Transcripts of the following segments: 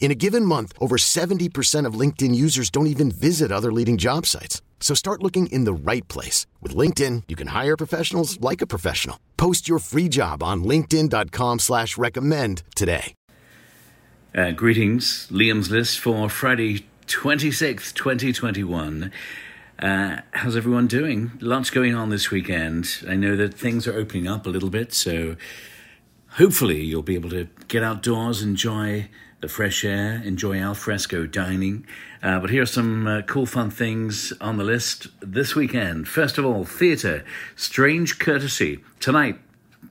In a given month, over 70% of LinkedIn users don't even visit other leading job sites. So start looking in the right place. With LinkedIn, you can hire professionals like a professional. Post your free job on linkedin.com slash recommend today. Uh, greetings, Liam's List for Friday 26th, 2021. Uh, how's everyone doing? Lots going on this weekend. I know that things are opening up a little bit, so hopefully you'll be able to get outdoors, enjoy the fresh air, enjoy alfresco dining. Uh, but here are some uh, cool, fun things on the list this weekend. First of all, theatre, Strange Courtesy. Tonight,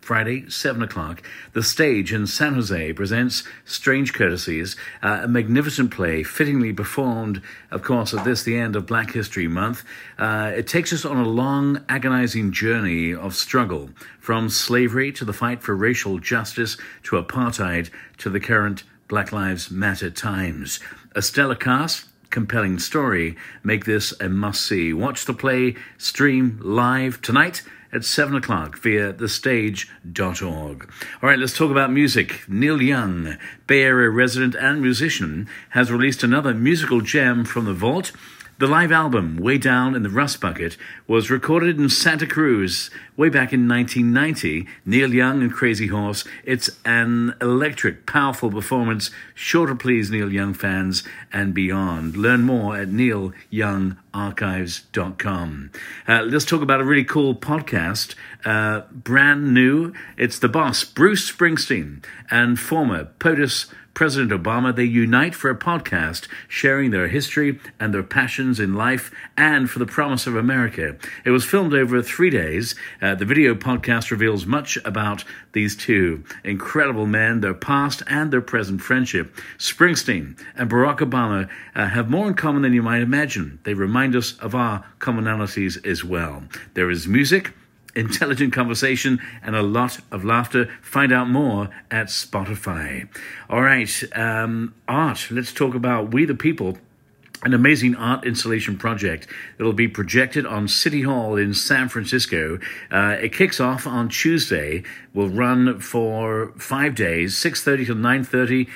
Friday, 7 o'clock, the stage in San Jose presents Strange Courtesies, uh, a magnificent play fittingly performed, of course, at this, the end of Black History Month. Uh, it takes us on a long, agonizing journey of struggle from slavery to the fight for racial justice to apartheid to the current Black Lives Matter times. A stellar cast, compelling story make this a must see. Watch the play, stream live tonight at 7 o'clock via thestage.org. All right, let's talk about music. Neil Young, Bay Area resident and musician, has released another musical gem from the vault. The live album, Way Down in the Rust Bucket, was recorded in Santa Cruz way back in 1990. Neil Young and Crazy Horse. It's an electric, powerful performance, sure to please Neil Young fans and beyond. Learn more at neilyoungarchives.com. Uh, let's talk about a really cool podcast, uh, brand new. It's the boss, Bruce Springsteen, and former POTUS President Obama, they unite for a podcast sharing their history and their passions in life and for the promise of America. It was filmed over three days. Uh, the video podcast reveals much about these two incredible men, their past and their present friendship. Springsteen and Barack Obama uh, have more in common than you might imagine. They remind us of our commonalities as well. There is music intelligent conversation, and a lot of laughter. Find out more at Spotify. All right, um, art. Let's talk about We the People an amazing art installation project that'll be projected on City Hall in San Francisco. Uh, it kicks off on Tuesday. Will run for five days, 6.30 to 9.30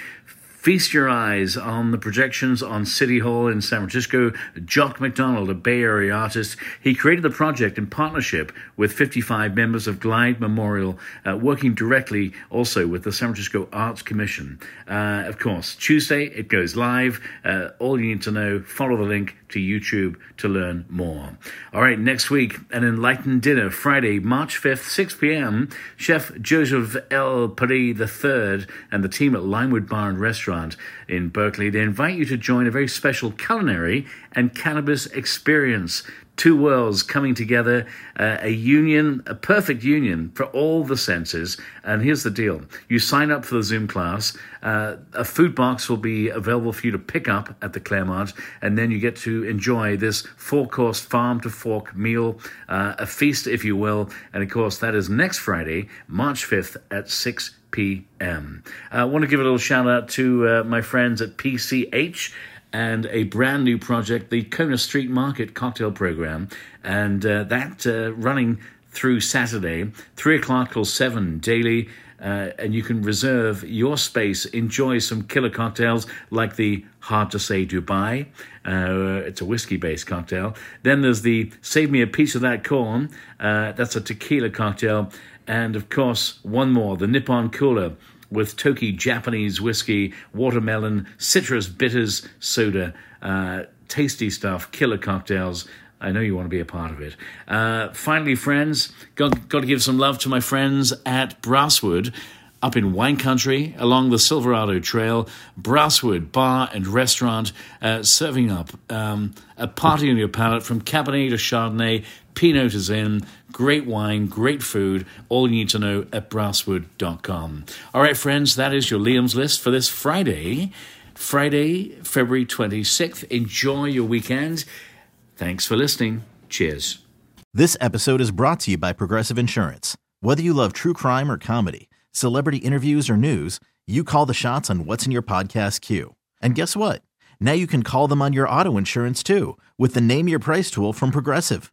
Feast your eyes on the projections on City Hall in San Francisco. Jock McDonald, a Bay Area artist, he created the project in partnership with 55 members of Glide Memorial, uh, working directly also with the San Francisco Arts Commission. Uh, of course, Tuesday it goes live. Uh, all you need to know, follow the link to YouTube to learn more. All right, next week, an enlightened dinner, Friday, March 5th, 6 p.m. Chef Joseph L. Paris III and the team at Limewood Bar and Restaurant in Berkeley. They invite you to join a very special culinary and cannabis experience. Two worlds coming together, uh, a union, a perfect union for all the senses. And here's the deal you sign up for the Zoom class, uh, a food box will be available for you to pick up at the Claremont, and then you get to enjoy this four course farm to fork meal, uh, a feast, if you will. And of course, that is next Friday, March 5th at 6 p.m. I want to give a little shout out to uh, my friends at PCH and a brand new project, the Kona Street Market Cocktail Program, and uh, that uh, running through Saturday, 3 o'clock till 7 daily. Uh, and you can reserve your space, enjoy some killer cocktails like the Hard to Say Dubai. Uh, it's a whiskey based cocktail. Then there's the Save Me a Piece of That Corn. Uh, that's a tequila cocktail. And of course, one more, the Nippon Cooler with Toki Japanese whiskey, watermelon, citrus bitters, soda, uh, tasty stuff, killer cocktails. I know you want to be a part of it. Uh, finally, friends, got, got to give some love to my friends at Brasswood up in wine country along the Silverado Trail, Brasswood Bar and Restaurant, uh, serving up um, a party on your palate from Cabernet to Chardonnay, Pinot to Zin, great wine, great food, all you need to know at brasswood.com. All right, friends, that is your Liam's list for this Friday, Friday, February 26th. Enjoy your weekend. Thanks for listening. Cheers. This episode is brought to you by Progressive Insurance. Whether you love true crime or comedy, celebrity interviews or news, you call the shots on what's in your podcast queue. And guess what? Now you can call them on your auto insurance too with the Name Your Price tool from Progressive.